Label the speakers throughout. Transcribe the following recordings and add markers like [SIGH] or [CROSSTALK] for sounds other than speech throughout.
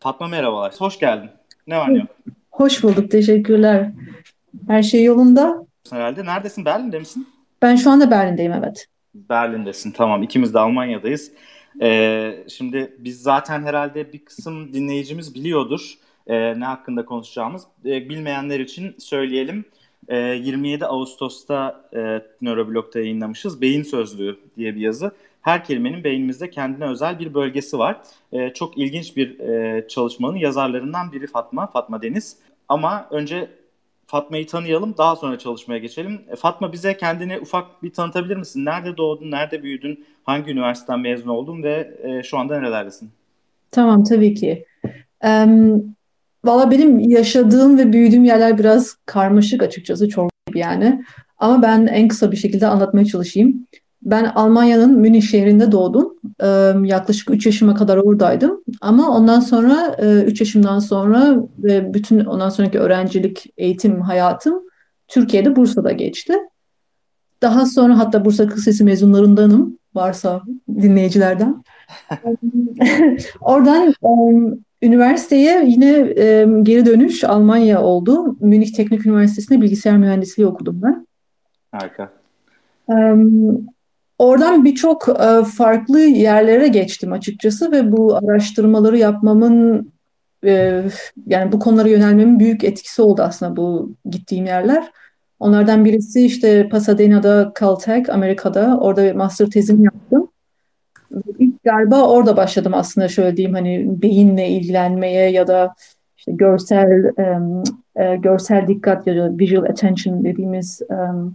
Speaker 1: Fatma merhabalar. Hoş geldin. Ne var ne yok?
Speaker 2: Hoş bulduk. Teşekkürler. Her şey yolunda.
Speaker 1: Herhalde. Neredesin? Berlin'de misin?
Speaker 2: Ben şu anda Berlin'deyim evet.
Speaker 1: Berlin'desin. Tamam. İkimiz de Almanya'dayız. Ee, şimdi biz zaten herhalde bir kısım dinleyicimiz biliyordur e, ne hakkında konuşacağımız. E, bilmeyenler için söyleyelim. E, 27 Ağustos'ta e, Nöroblog'da yayınlamışız. Beyin Sözlüğü diye bir yazı. Her kelimenin beynimizde kendine özel bir bölgesi var. E, çok ilginç bir e, çalışmanın yazarlarından biri Fatma, Fatma Deniz. Ama önce Fatma'yı tanıyalım, daha sonra çalışmaya geçelim. E, Fatma bize kendini ufak bir tanıtabilir misin? Nerede doğdun, nerede büyüdün, hangi üniversiteden mezun oldun ve e, şu anda nerelerdesin?
Speaker 2: Tamam, tabii ki. Um, Valla benim yaşadığım ve büyüdüğüm yerler biraz karmaşık açıkçası, çok yani. Ama ben en kısa bir şekilde anlatmaya çalışayım. Ben Almanya'nın Münih şehrinde doğdum. Ee, yaklaşık 3 yaşıma kadar oradaydım. Ama ondan sonra 3 e, yaşımdan sonra ve bütün ondan sonraki öğrencilik eğitim hayatım Türkiye'de Bursa'da geçti. Daha sonra hatta Bursa Kız Sesi mezunlarındanım varsa dinleyicilerden. [LAUGHS] Oradan üniversiteye yine geri dönüş Almanya oldu. Münih Teknik Üniversitesi'nde bilgisayar mühendisliği okudum ben.
Speaker 1: Harika.
Speaker 2: Oradan birçok e, farklı yerlere geçtim açıkçası ve bu araştırmaları yapmamın e, yani bu konulara yönelmemin büyük etkisi oldu aslında bu gittiğim yerler. Onlardan birisi işte Pasadena'da Caltech Amerika'da orada master tezimi yaptım. İlk galiba orada başladım aslında şöyle diyeyim hani beyinle ilgilenmeye ya da işte görsel e, görsel dikkat ya da visual attention dediğimiz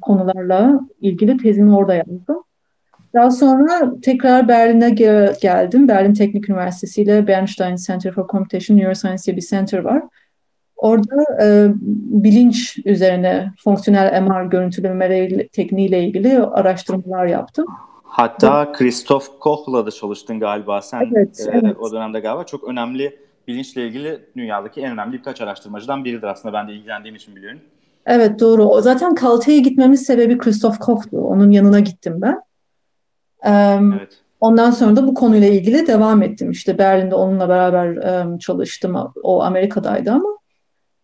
Speaker 2: konularla ilgili tezimi orada yazdım. Daha sonra tekrar Berlin'e ge- geldim. Berlin Teknik Üniversitesi ile Bernstein Center for Computation Neuroscience diye bir center var. Orada e, bilinç üzerine fonksiyonel MR görüntüleme tekniğiyle ilgili araştırmalar yaptım.
Speaker 1: Hatta Christoph Koch'la da çalıştın galiba sen
Speaker 2: evet,
Speaker 1: e,
Speaker 2: evet.
Speaker 1: o dönemde galiba. Çok önemli bilinçle ilgili dünyadaki en önemli birkaç araştırmacıdan biridir aslında ben de ilgilendiğim için biliyorum.
Speaker 2: Evet doğru. O zaten Caltech'e gitmemin sebebi Christoph Koch'tu. Onun yanına gittim ben. Evet. Ondan sonra da bu konuyla ilgili devam ettim. İşte Berlin'de onunla beraber çalıştım. O Amerika'daydı ama.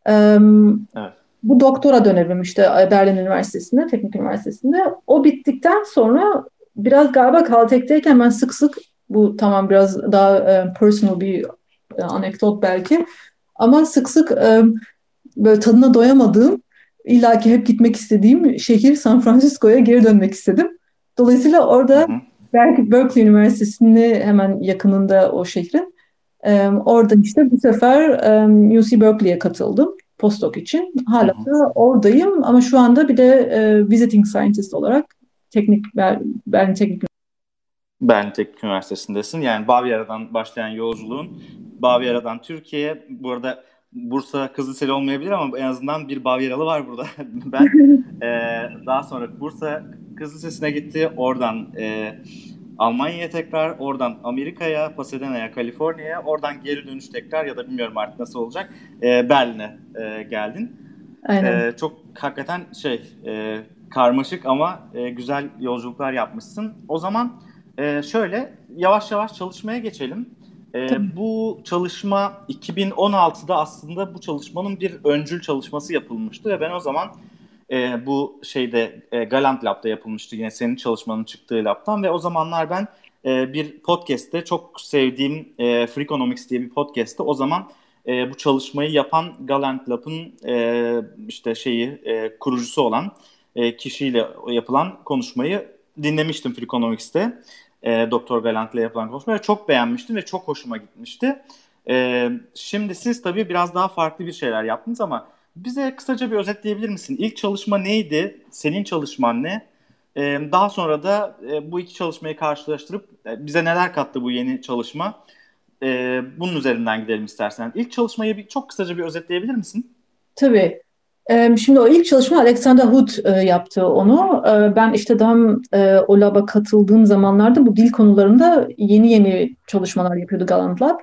Speaker 2: Evet. Bu doktora dönemim işte Berlin Üniversitesi'nde, Teknik Üniversitesi'nde. O bittikten sonra biraz galiba Caltech'teyken ben sık sık bu tamam biraz daha personal bir anekdot belki ama sık sık böyle tadına doyamadığım illaki hep gitmek istediğim şehir San Francisco'ya geri dönmek istedim. Dolayısıyla orada hı hı. Belki Berkeley Üniversitesi'nin hemen yakınında o şehrin. E, orada işte bu sefer e, UC Berkeley'e katıldım postdoc için. Hala da oradayım ama şu anda bir de e, visiting scientist olarak teknik Berlin Teknik
Speaker 1: Berlin Teknik Üniversitesi'ndesin. Yani Bavyera'dan başlayan yolculuğun Bavyera'dan Türkiye'ye bu arada Bursa Kız Liseli olmayabilir ama en azından bir Bavyeralı var burada. [LAUGHS] ben e, daha sonra Bursa Kız Lisesi'ne gitti. Oradan e, Almanya'ya tekrar, oradan Amerika'ya, Pasadena'ya, Kaliforniya'ya, oradan geri dönüş tekrar ya da bilmiyorum artık nasıl olacak, e, Berlin'e e, geldin. Aynen. E, çok hakikaten şey e, karmaşık ama e, güzel yolculuklar yapmışsın. O zaman e, şöyle yavaş yavaş çalışmaya geçelim. E, bu çalışma 2016'da aslında bu çalışmanın bir öncül çalışması yapılmıştı ve ben o zaman e, bu şeyde e, Galant Lab'da yapılmıştı yine senin çalışmanın çıktığı lab'dan ve o zamanlar ben e, bir podcast'te çok sevdiğim e, Freakonomics diye bir podcast'te o zaman e, bu çalışmayı yapan Galant Lab'ın e, işte şeyi e, kurucusu olan e, kişiyle yapılan konuşmayı dinlemiştim Freakonomics'te. E, Doktor Galant'la yapılan konuşmayı çok beğenmiştim ve çok hoşuma gitmişti. E, şimdi siz tabii biraz daha farklı bir şeyler yaptınız ama bize kısaca bir özetleyebilir misin? İlk çalışma neydi? Senin çalışman ne? Ee, daha sonra da e, bu iki çalışmayı karşılaştırıp e, bize neler kattı bu yeni çalışma? Ee, bunun üzerinden gidelim istersen. İlk çalışmayı bir, çok kısaca bir özetleyebilir misin?
Speaker 2: Tabii. Şimdi o ilk çalışma Alexander Hood e, yaptı onu. Ben işte daha o lab'a katıldığım zamanlarda bu dil konularında yeni yeni çalışmalar yapıyordu Galant Lab.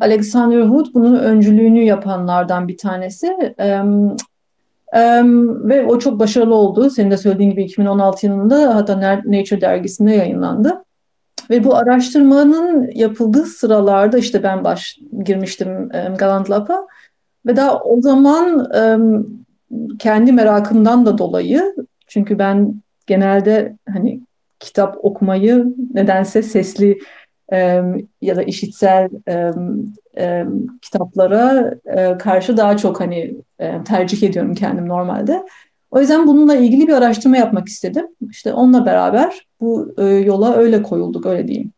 Speaker 2: Alexander Hood bunun öncülüğünü yapanlardan bir tanesi. ve o çok başarılı oldu. Senin de söylediğin gibi 2016 yılında hatta Nature dergisinde yayınlandı. Ve bu araştırmanın yapıldığı sıralarda işte ben baş girmiştim Galant Lap'a ve daha o zaman kendi merakımdan da dolayı çünkü ben genelde hani kitap okumayı nedense sesli e, ya da işitsel e, e, kitaplara e, karşı daha çok hani e, tercih ediyorum kendim normalde. O yüzden bununla ilgili bir araştırma yapmak istedim. İşte onunla beraber bu e, yola öyle koyulduk, öyle diyeyim.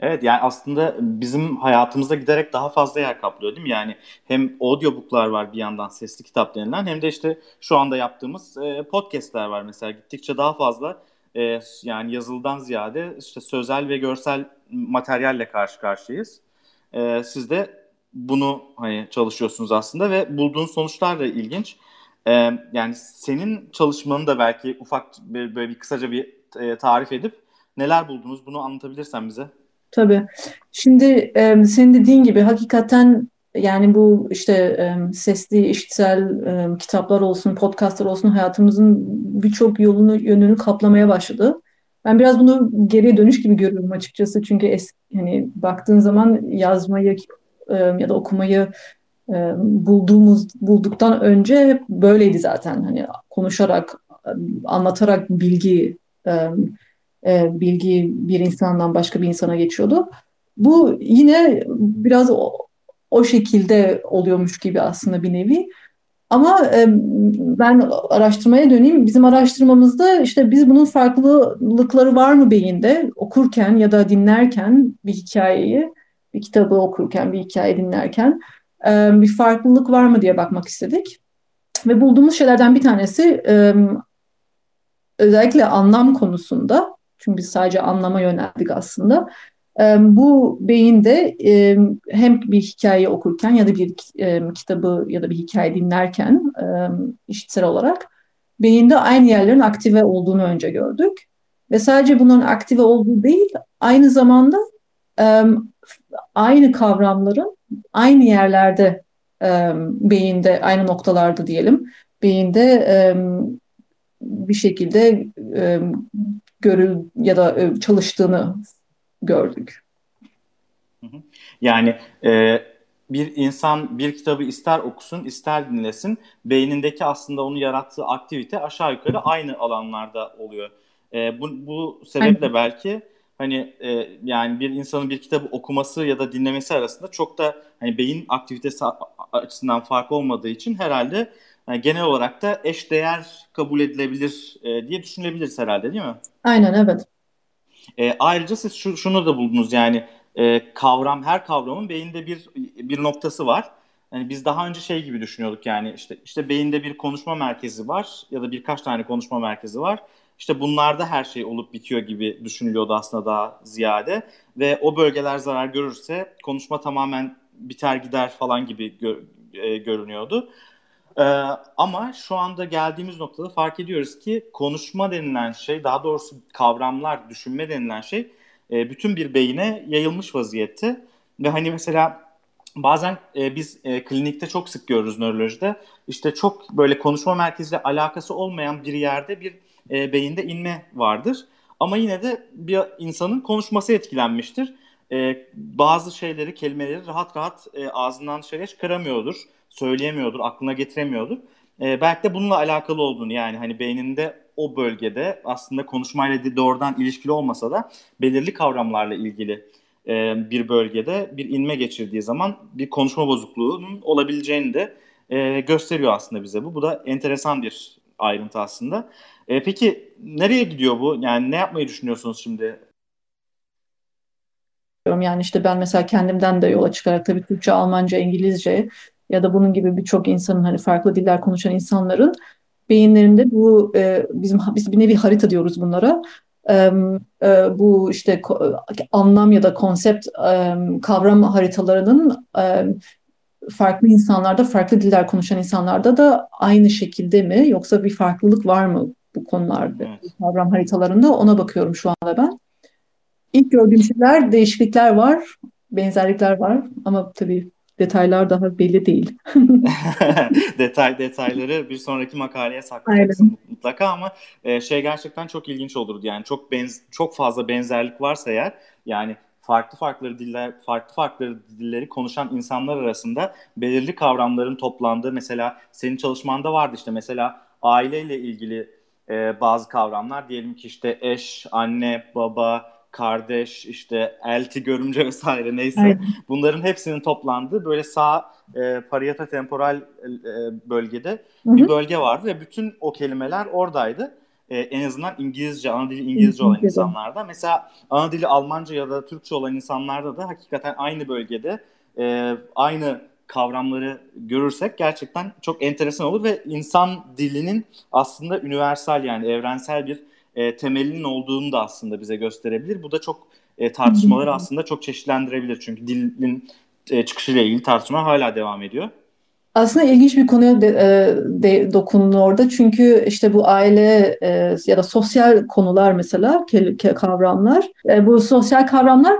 Speaker 1: Evet yani aslında bizim hayatımızda giderek daha fazla yer kaplıyor değil mi? Yani hem audiobooklar var bir yandan sesli kitap denilen hem de işte şu anda yaptığımız e, podcastler var mesela gittikçe daha fazla e, yani yazılıdan ziyade işte sözel ve görsel materyalle karşı karşıyayız. E, siz de bunu hani çalışıyorsunuz aslında ve bulduğun sonuçlar da ilginç. E, yani senin çalışmanı da belki ufak bir, böyle bir kısaca bir e, tarif edip neler buldunuz bunu anlatabilirsen bize.
Speaker 2: Tabii. Şimdi e, senin dediğin gibi hakikaten yani bu işte sesli, işitsel kitaplar olsun, podcastlar olsun hayatımızın birçok yolunu, yönünü kaplamaya başladı. Ben biraz bunu geriye dönüş gibi görüyorum açıkçası. Çünkü es, hani baktığın zaman yazmayı ya da okumayı bulduğumuz bulduktan önce hep böyleydi zaten. Hani konuşarak, anlatarak bilgi bilgi bir insandan başka bir insana geçiyordu. Bu yine biraz o, şekilde oluyormuş gibi aslında bir nevi. Ama e, ben araştırmaya döneyim. Bizim araştırmamızda işte biz bunun farklılıkları var mı beyinde okurken ya da dinlerken bir hikayeyi, bir kitabı okurken, bir hikaye dinlerken e, bir farklılık var mı diye bakmak istedik. Ve bulduğumuz şeylerden bir tanesi e, özellikle anlam konusunda çünkü biz sadece anlama yöneldik aslında. Bu beyinde hem bir hikaye okurken ya da bir kitabı ya da bir hikaye dinlerken işitsel olarak beyinde aynı yerlerin aktive olduğunu önce gördük. Ve sadece bunun aktive olduğu değil, aynı zamanda aynı kavramların aynı yerlerde beyinde, aynı noktalarda diyelim, beyinde bir şekilde görül ya da çalıştığını gördük.
Speaker 1: Yani e, bir insan bir kitabı ister okusun ister dinlesin beynindeki aslında onu yarattığı aktivite aşağı yukarı aynı alanlarda oluyor. E, bu, bu sebeple belki hani e, yani bir insanın bir kitabı okuması ya da dinlemesi arasında çok da hani beyin aktivitesi açısından fark olmadığı için herhalde yani genel olarak da eş değer kabul edilebilir e, diye düşünülebiliriz herhalde değil mi?
Speaker 2: Aynen evet.
Speaker 1: E, ayrıca siz şu, şunu da buldunuz yani e, kavram her kavramın beyinde bir bir noktası var. Yani biz daha önce şey gibi düşünüyorduk yani işte işte beyinde bir konuşma merkezi var ya da birkaç tane konuşma merkezi var. İşte bunlarda her şey olup bitiyor gibi düşünülüyordu aslında daha ziyade ve o bölgeler zarar görürse konuşma tamamen biter gider falan gibi gö- e, görünüyordu. Ee, ama şu anda geldiğimiz noktada fark ediyoruz ki konuşma denilen şey, daha doğrusu kavramlar, düşünme denilen şey e, bütün bir beyine yayılmış vaziyette. Ve hani mesela bazen e, biz e, klinikte çok sık görürüz nörolojide. İşte çok böyle konuşma merkeziyle alakası olmayan bir yerde bir e, beyinde inme vardır. Ama yine de bir insanın konuşması etkilenmiştir. E, bazı şeyleri, kelimeleri rahat rahat e, ağzından dışarıya çıkaramıyordur söyleyemiyordur, aklına getiremiyordur. E, belki de bununla alakalı olduğunu yani hani beyninde o bölgede aslında konuşmayla doğrudan ilişkili olmasa da belirli kavramlarla ilgili e, bir bölgede bir inme geçirdiği zaman bir konuşma bozukluğunun olabileceğini de e, gösteriyor aslında bize bu. Bu da enteresan bir ayrıntı aslında. E, peki nereye gidiyor bu? Yani ne yapmayı düşünüyorsunuz şimdi?
Speaker 2: Yani işte ben mesela kendimden de yola çıkarak tabii Türkçe, Almanca, İngilizce ya da bunun gibi birçok insanın hani farklı diller konuşan insanların beyinlerinde bu e, bizim biz bir nevi harita diyoruz bunlara. E, e, bu işte anlam ya da konsept e, kavram haritalarının e, farklı insanlarda, farklı diller konuşan insanlarda da aynı şekilde mi yoksa bir farklılık var mı bu konularda, evet. kavram haritalarında ona bakıyorum şu anda ben. İlk gördüğüm şeyler değişiklikler var, benzerlikler var ama tabii Detaylar daha belli değil. [LAUGHS]
Speaker 1: Detay detayları bir sonraki makaleye saklayacaksın mutlaka ama e, şey gerçekten çok ilginç olurdu. Yani çok benz çok fazla benzerlik varsa eğer yani farklı farklı diller farklı farklı dilleri konuşan insanlar arasında belirli kavramların toplandığı mesela senin çalışmanda vardı işte mesela aileyle ilgili e, bazı kavramlar diyelim ki işte eş, anne, baba, kardeş, işte elti, görümce [LAUGHS] vesaire neyse evet. bunların hepsinin toplandığı böyle sağ e, parieto temporal e, bölgede Hı-hı. bir bölge vardı ve bütün o kelimeler oradaydı. E, en azından İngilizce, ana dili İngilizce olan insanlarda. Mesela ana dili Almanca ya da Türkçe olan insanlarda da hakikaten aynı bölgede e, aynı kavramları görürsek gerçekten çok enteresan olur ve insan dilinin aslında universal yani evrensel bir e, temelinin olduğunu da aslında bize gösterebilir. Bu da çok e, tartışmaları aslında çok çeşitlendirebilir. Çünkü dilin e, çıkışıyla ilgili tartışma hala devam ediyor.
Speaker 2: Aslında ilginç bir konuya de, e, de dokundun orada. Çünkü işte bu aile e, ya da sosyal konular mesela kavramlar. E, bu sosyal kavramlar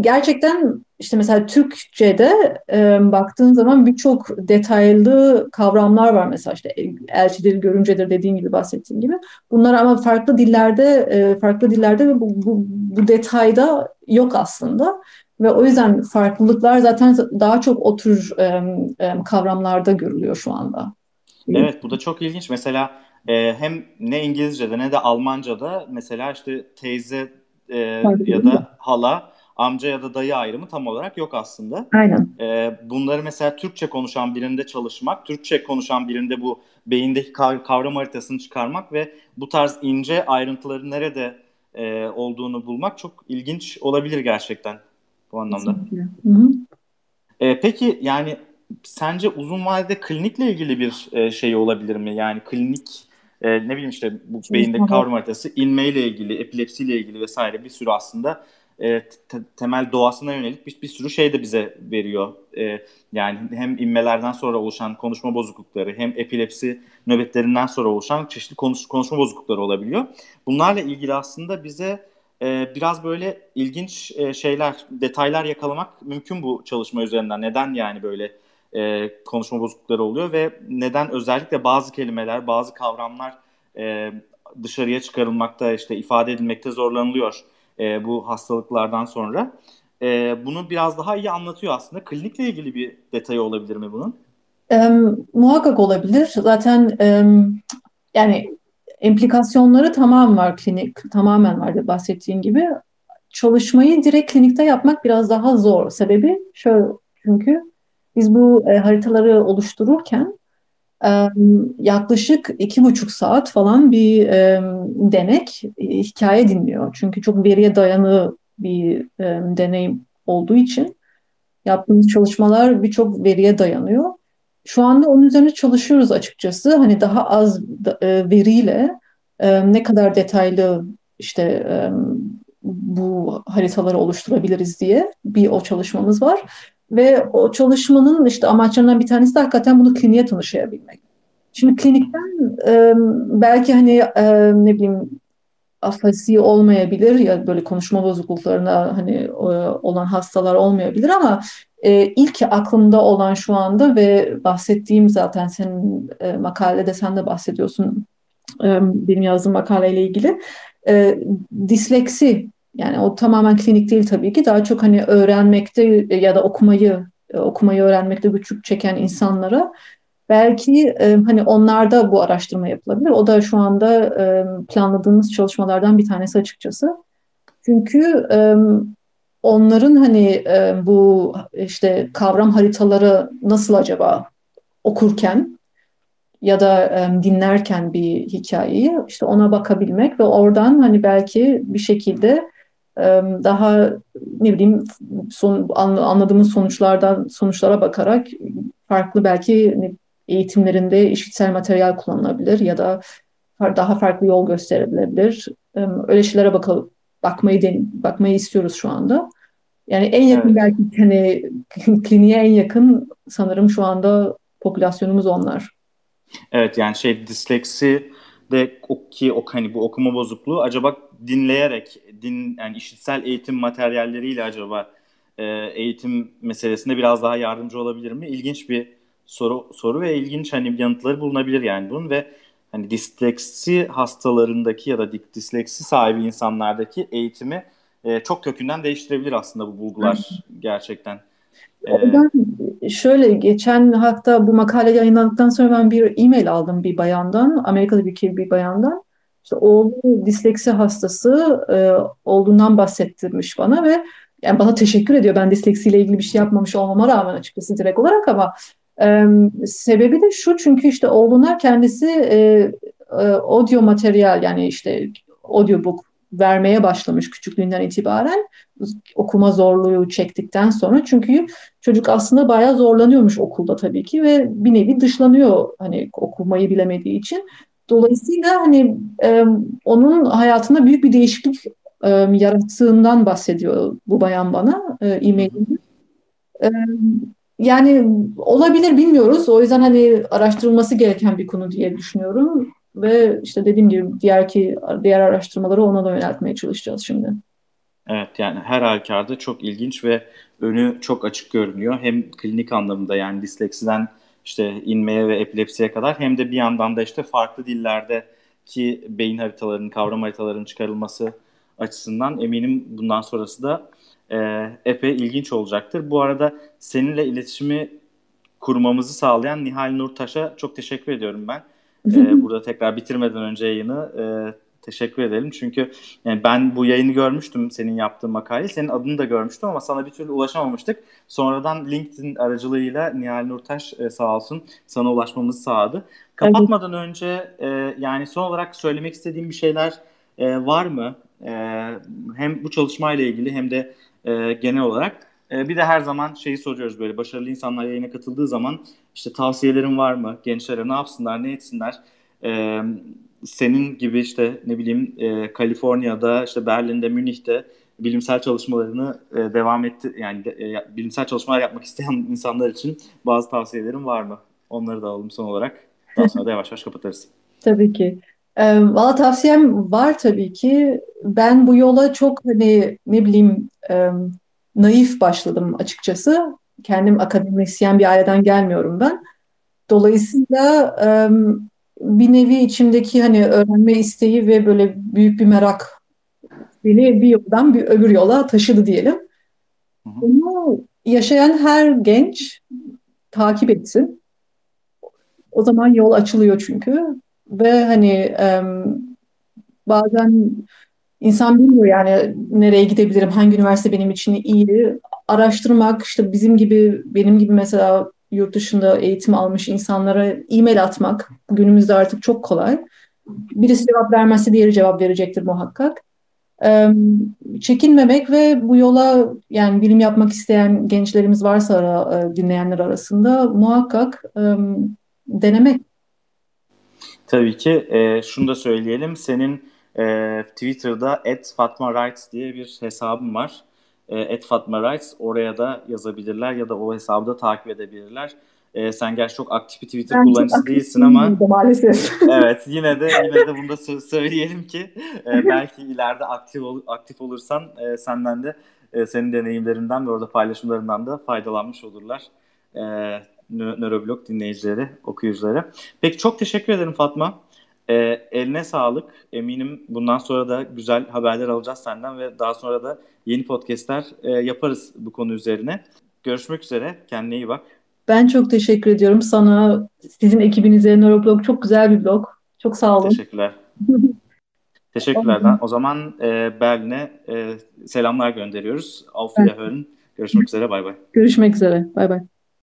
Speaker 2: gerçekten işte mesela Türkçe'de e, baktığın zaman birçok detaylı kavramlar var mesela işte elçidir, görümcedir dediğin gibi bahsettiğim gibi. Bunlar ama farklı dillerde e, farklı dillerde bu, bu, bu detayda yok aslında. Ve o yüzden farklılıklar zaten daha çok o tür e, e, kavramlarda görülüyor şu anda.
Speaker 1: Evet bu da çok ilginç. Mesela e, hem ne İngilizce'de ne de Almanca'da mesela işte teyze e, ya da hala amca ya da dayı ayrımı tam olarak yok aslında.
Speaker 2: Aynen.
Speaker 1: E, bunları mesela Türkçe konuşan birinde çalışmak, Türkçe konuşan birinde bu beyindeki kavram haritasını çıkarmak ve bu tarz ince ayrıntıların nerede e, olduğunu bulmak çok ilginç olabilir gerçekten bu anlamda. Hı hı. E, peki yani sence uzun vadede klinikle ilgili bir e, şey olabilir mi? Yani klinik e, ne bileyim işte bu beyindeki kavram haritası inmeyle ilgili, epilepsiyle ilgili vesaire bir sürü aslında e, te- temel doğasına yönelik bir, bir sürü şey de bize veriyor. E, yani hem inmelerden sonra oluşan konuşma bozuklukları hem epilepsi nöbetlerinden sonra oluşan çeşitli konuş, konuşma bozuklukları olabiliyor. Bunlarla ilgili aslında bize e, biraz böyle ilginç e, şeyler, detaylar yakalamak mümkün bu çalışma üzerinden. Neden yani böyle e, konuşma bozuklukları oluyor ve neden özellikle bazı kelimeler, bazı kavramlar e, dışarıya çıkarılmakta, işte ifade edilmekte zorlanılıyor e, bu hastalıklardan sonra. E, bunu biraz daha iyi anlatıyor aslında. Klinikle ilgili bir detayı olabilir mi bunun?
Speaker 2: E, muhakkak olabilir. Zaten e, yani implikasyonları tamam var klinik tamamen vardı bahsettiğin gibi. Çalışmayı direkt klinikte yapmak biraz daha zor. Sebebi şöyle çünkü biz bu e, haritaları oluştururken yaklaşık iki buçuk saat falan bir denek e, hikaye dinliyor. Çünkü çok veriye dayanı bir deneyim olduğu için yaptığımız çalışmalar birçok veriye dayanıyor. Şu anda onun üzerine çalışıyoruz açıkçası. Hani daha az e, veriyle e, ne kadar detaylı işte bu haritaları oluşturabiliriz diye bir o çalışmamız var. Ve o çalışmanın işte amaçlarından bir tanesi de hakikaten bunu kliniğe tanışayabilmek. Şimdi klinikten e, belki hani e, ne bileyim afasi olmayabilir ya böyle konuşma bozukluklarına hani olan hastalar olmayabilir ama e, ilk aklımda olan şu anda ve bahsettiğim zaten senin e, makalede sen de bahsediyorsun e, benim yazdığım makaleyle ilgili e, disleksi yani o tamamen klinik değil tabii ki daha çok hani öğrenmekte ya da okumayı e, okumayı öğrenmekte güçlük çeken insanlara belki e, hani onlarda bu araştırma yapılabilir. O da şu anda e, planladığımız çalışmalardan bir tanesi açıkçası. Çünkü e, onların hani e, bu işte kavram haritaları nasıl acaba okurken ya da e, dinlerken bir hikayeyi işte ona bakabilmek ve oradan hani belki bir şekilde daha ne bileyim son, anladığımız sonuçlardan sonuçlara bakarak farklı belki eğitimlerinde işitsel materyal kullanılabilir ya da daha farklı yol gösterilebilir. Öyle şeylere bakalım, bakmayı den bakmayı istiyoruz şu anda. Yani en yakın evet. belki hani [LAUGHS] kliniğe en yakın sanırım şu anda popülasyonumuz onlar.
Speaker 1: Evet yani şey disleksi de ki o hani bu okuma bozukluğu acaba dinleyerek din yani işitsel eğitim materyalleriyle acaba e, e, eğitim meselesinde biraz daha yardımcı olabilir mi? İlginç bir soru soru ve ilginç hani yanıtları bulunabilir yani bunun ve hani disleksi hastalarındaki ya da disleksi sahibi insanlardaki eğitimi e, çok kökünden değiştirebilir aslında bu bulgular gerçekten.
Speaker 2: Ben şöyle geçen hafta bu makale yayınlandıktan sonra ben bir e-mail aldım bir bayandan, Amerikalı bir bir bayandan. İşte oğlu disleksi hastası e, olduğundan bahsettirmiş bana ve yani bana teşekkür ediyor. Ben disleksiyle ilgili bir şey yapmamış olmama rağmen açıkçası direkt olarak ama e, sebebi de şu çünkü işte oğluna kendisi e, e, audio materyal yani işte audiobook vermeye başlamış küçüklüğünden itibaren okuma zorluğu çektikten sonra çünkü çocuk aslında bayağı zorlanıyormuş okulda tabii ki ve bir nevi dışlanıyor hani okumayı bilemediği için. Dolayısıyla hani e, onun hayatında büyük bir değişiklik e, yarattığından bahsediyor bu bayan bana e-mailinde. E, yani olabilir bilmiyoruz. O yüzden hani araştırılması gereken bir konu diye düşünüyorum. Ve işte dediğim gibi diğer ki diğer araştırmaları ona da yöneltmeye çalışacağız şimdi.
Speaker 1: Evet yani her halükarda çok ilginç ve önü çok açık görünüyor. Hem klinik anlamında yani disleksiden işte inmeye ve epilepsiye kadar hem de bir yandan da işte farklı dillerdeki beyin haritalarının, kavram haritalarının çıkarılması açısından eminim bundan sonrası da e, epey ilginç olacaktır. Bu arada seninle iletişimi kurmamızı sağlayan Nihal Nurtaş'a çok teşekkür ediyorum ben. Ee, [LAUGHS] burada tekrar bitirmeden önce yayını e, teşekkür edelim. Çünkü yani ben bu yayını görmüştüm senin yaptığın makaleyi. Senin adını da görmüştüm ama sana bir türlü ulaşamamıştık. Sonradan LinkedIn aracılığıyla Nihal Nurtaş e, sağ olsun sana ulaşmamızı sağladı. Kapatmadan evet. önce e, yani son olarak söylemek istediğim bir şeyler e, var mı? E, hem bu çalışmayla ilgili hem de e, genel olarak. E, bir de her zaman şeyi soruyoruz böyle başarılı insanlar yayına katıldığı zaman işte tavsiyelerin var mı? Gençlere ne yapsınlar, ne etsinler? E, senin gibi işte ne bileyim e, Kaliforniya'da, işte Berlin'de, Münih'te bilimsel çalışmalarını e, devam etti yani e, bilimsel çalışmalar yapmak isteyen [LAUGHS] insanlar için bazı tavsiyelerin var mı? Onları da alalım son olarak. Daha sonra da yavaş yavaş kapatırız. [LAUGHS]
Speaker 2: Tabii ki. E, Valla tavsiyem var tabii ki. Ben bu yola çok hani ne bileyim e, naif başladım açıkçası. Kendim akademisyen bir aileden gelmiyorum ben. Dolayısıyla bir nevi içimdeki hani öğrenme isteği ve böyle büyük bir merak beni bir yoldan bir öbür yola taşıdı diyelim. Bunu yaşayan her genç takip etsin. O zaman yol açılıyor çünkü ve hani bazen İnsan bilmiyor yani nereye gidebilirim, hangi üniversite benim için iyi. Araştırmak, işte bizim gibi, benim gibi mesela yurt dışında eğitim almış insanlara e-mail atmak günümüzde artık çok kolay. Birisi cevap vermezse diğeri cevap verecektir muhakkak. Ee, çekinmemek ve bu yola yani bilim yapmak isteyen gençlerimiz varsa ara, e, dinleyenler arasında muhakkak e, denemek.
Speaker 1: Tabii ki. E, şunu da söyleyelim. Senin e, Twitter'da @fatma_rights diye bir hesabım var. E, @fatma_rights oraya da yazabilirler ya da o hesabı da takip edebilirler. E, sen gerçi çok aktif bir Twitter ben kullanıcısı değilsin ama
Speaker 2: maalesef. [LAUGHS]
Speaker 1: evet yine de yine de bunu da söyleyelim ki e, belki ileride aktif ol, aktif olursan e, senden de e, senin deneyimlerinden ve orada paylaşımlarından da faydalanmış olurlar. E, Nöroblog dinleyicileri, okuyucuları. Peki çok teşekkür ederim Fatma. E, eline sağlık. Eminim bundan sonra da güzel haberler alacağız senden ve daha sonra da yeni podcastler e, yaparız bu konu üzerine. Görüşmek üzere. Kendine iyi bak.
Speaker 2: Ben çok teşekkür ediyorum sana. Sizin ekibinize Neuroblog çok güzel bir blog. Çok sağ olun.
Speaker 1: Teşekkürler. [LAUGHS] Teşekkürler. O zaman e, Berlin'e e, selamlar gönderiyoruz. Auf Wiederhören. Görüşmek üzere. Bay bay.
Speaker 2: Görüşmek üzere. Bay bay.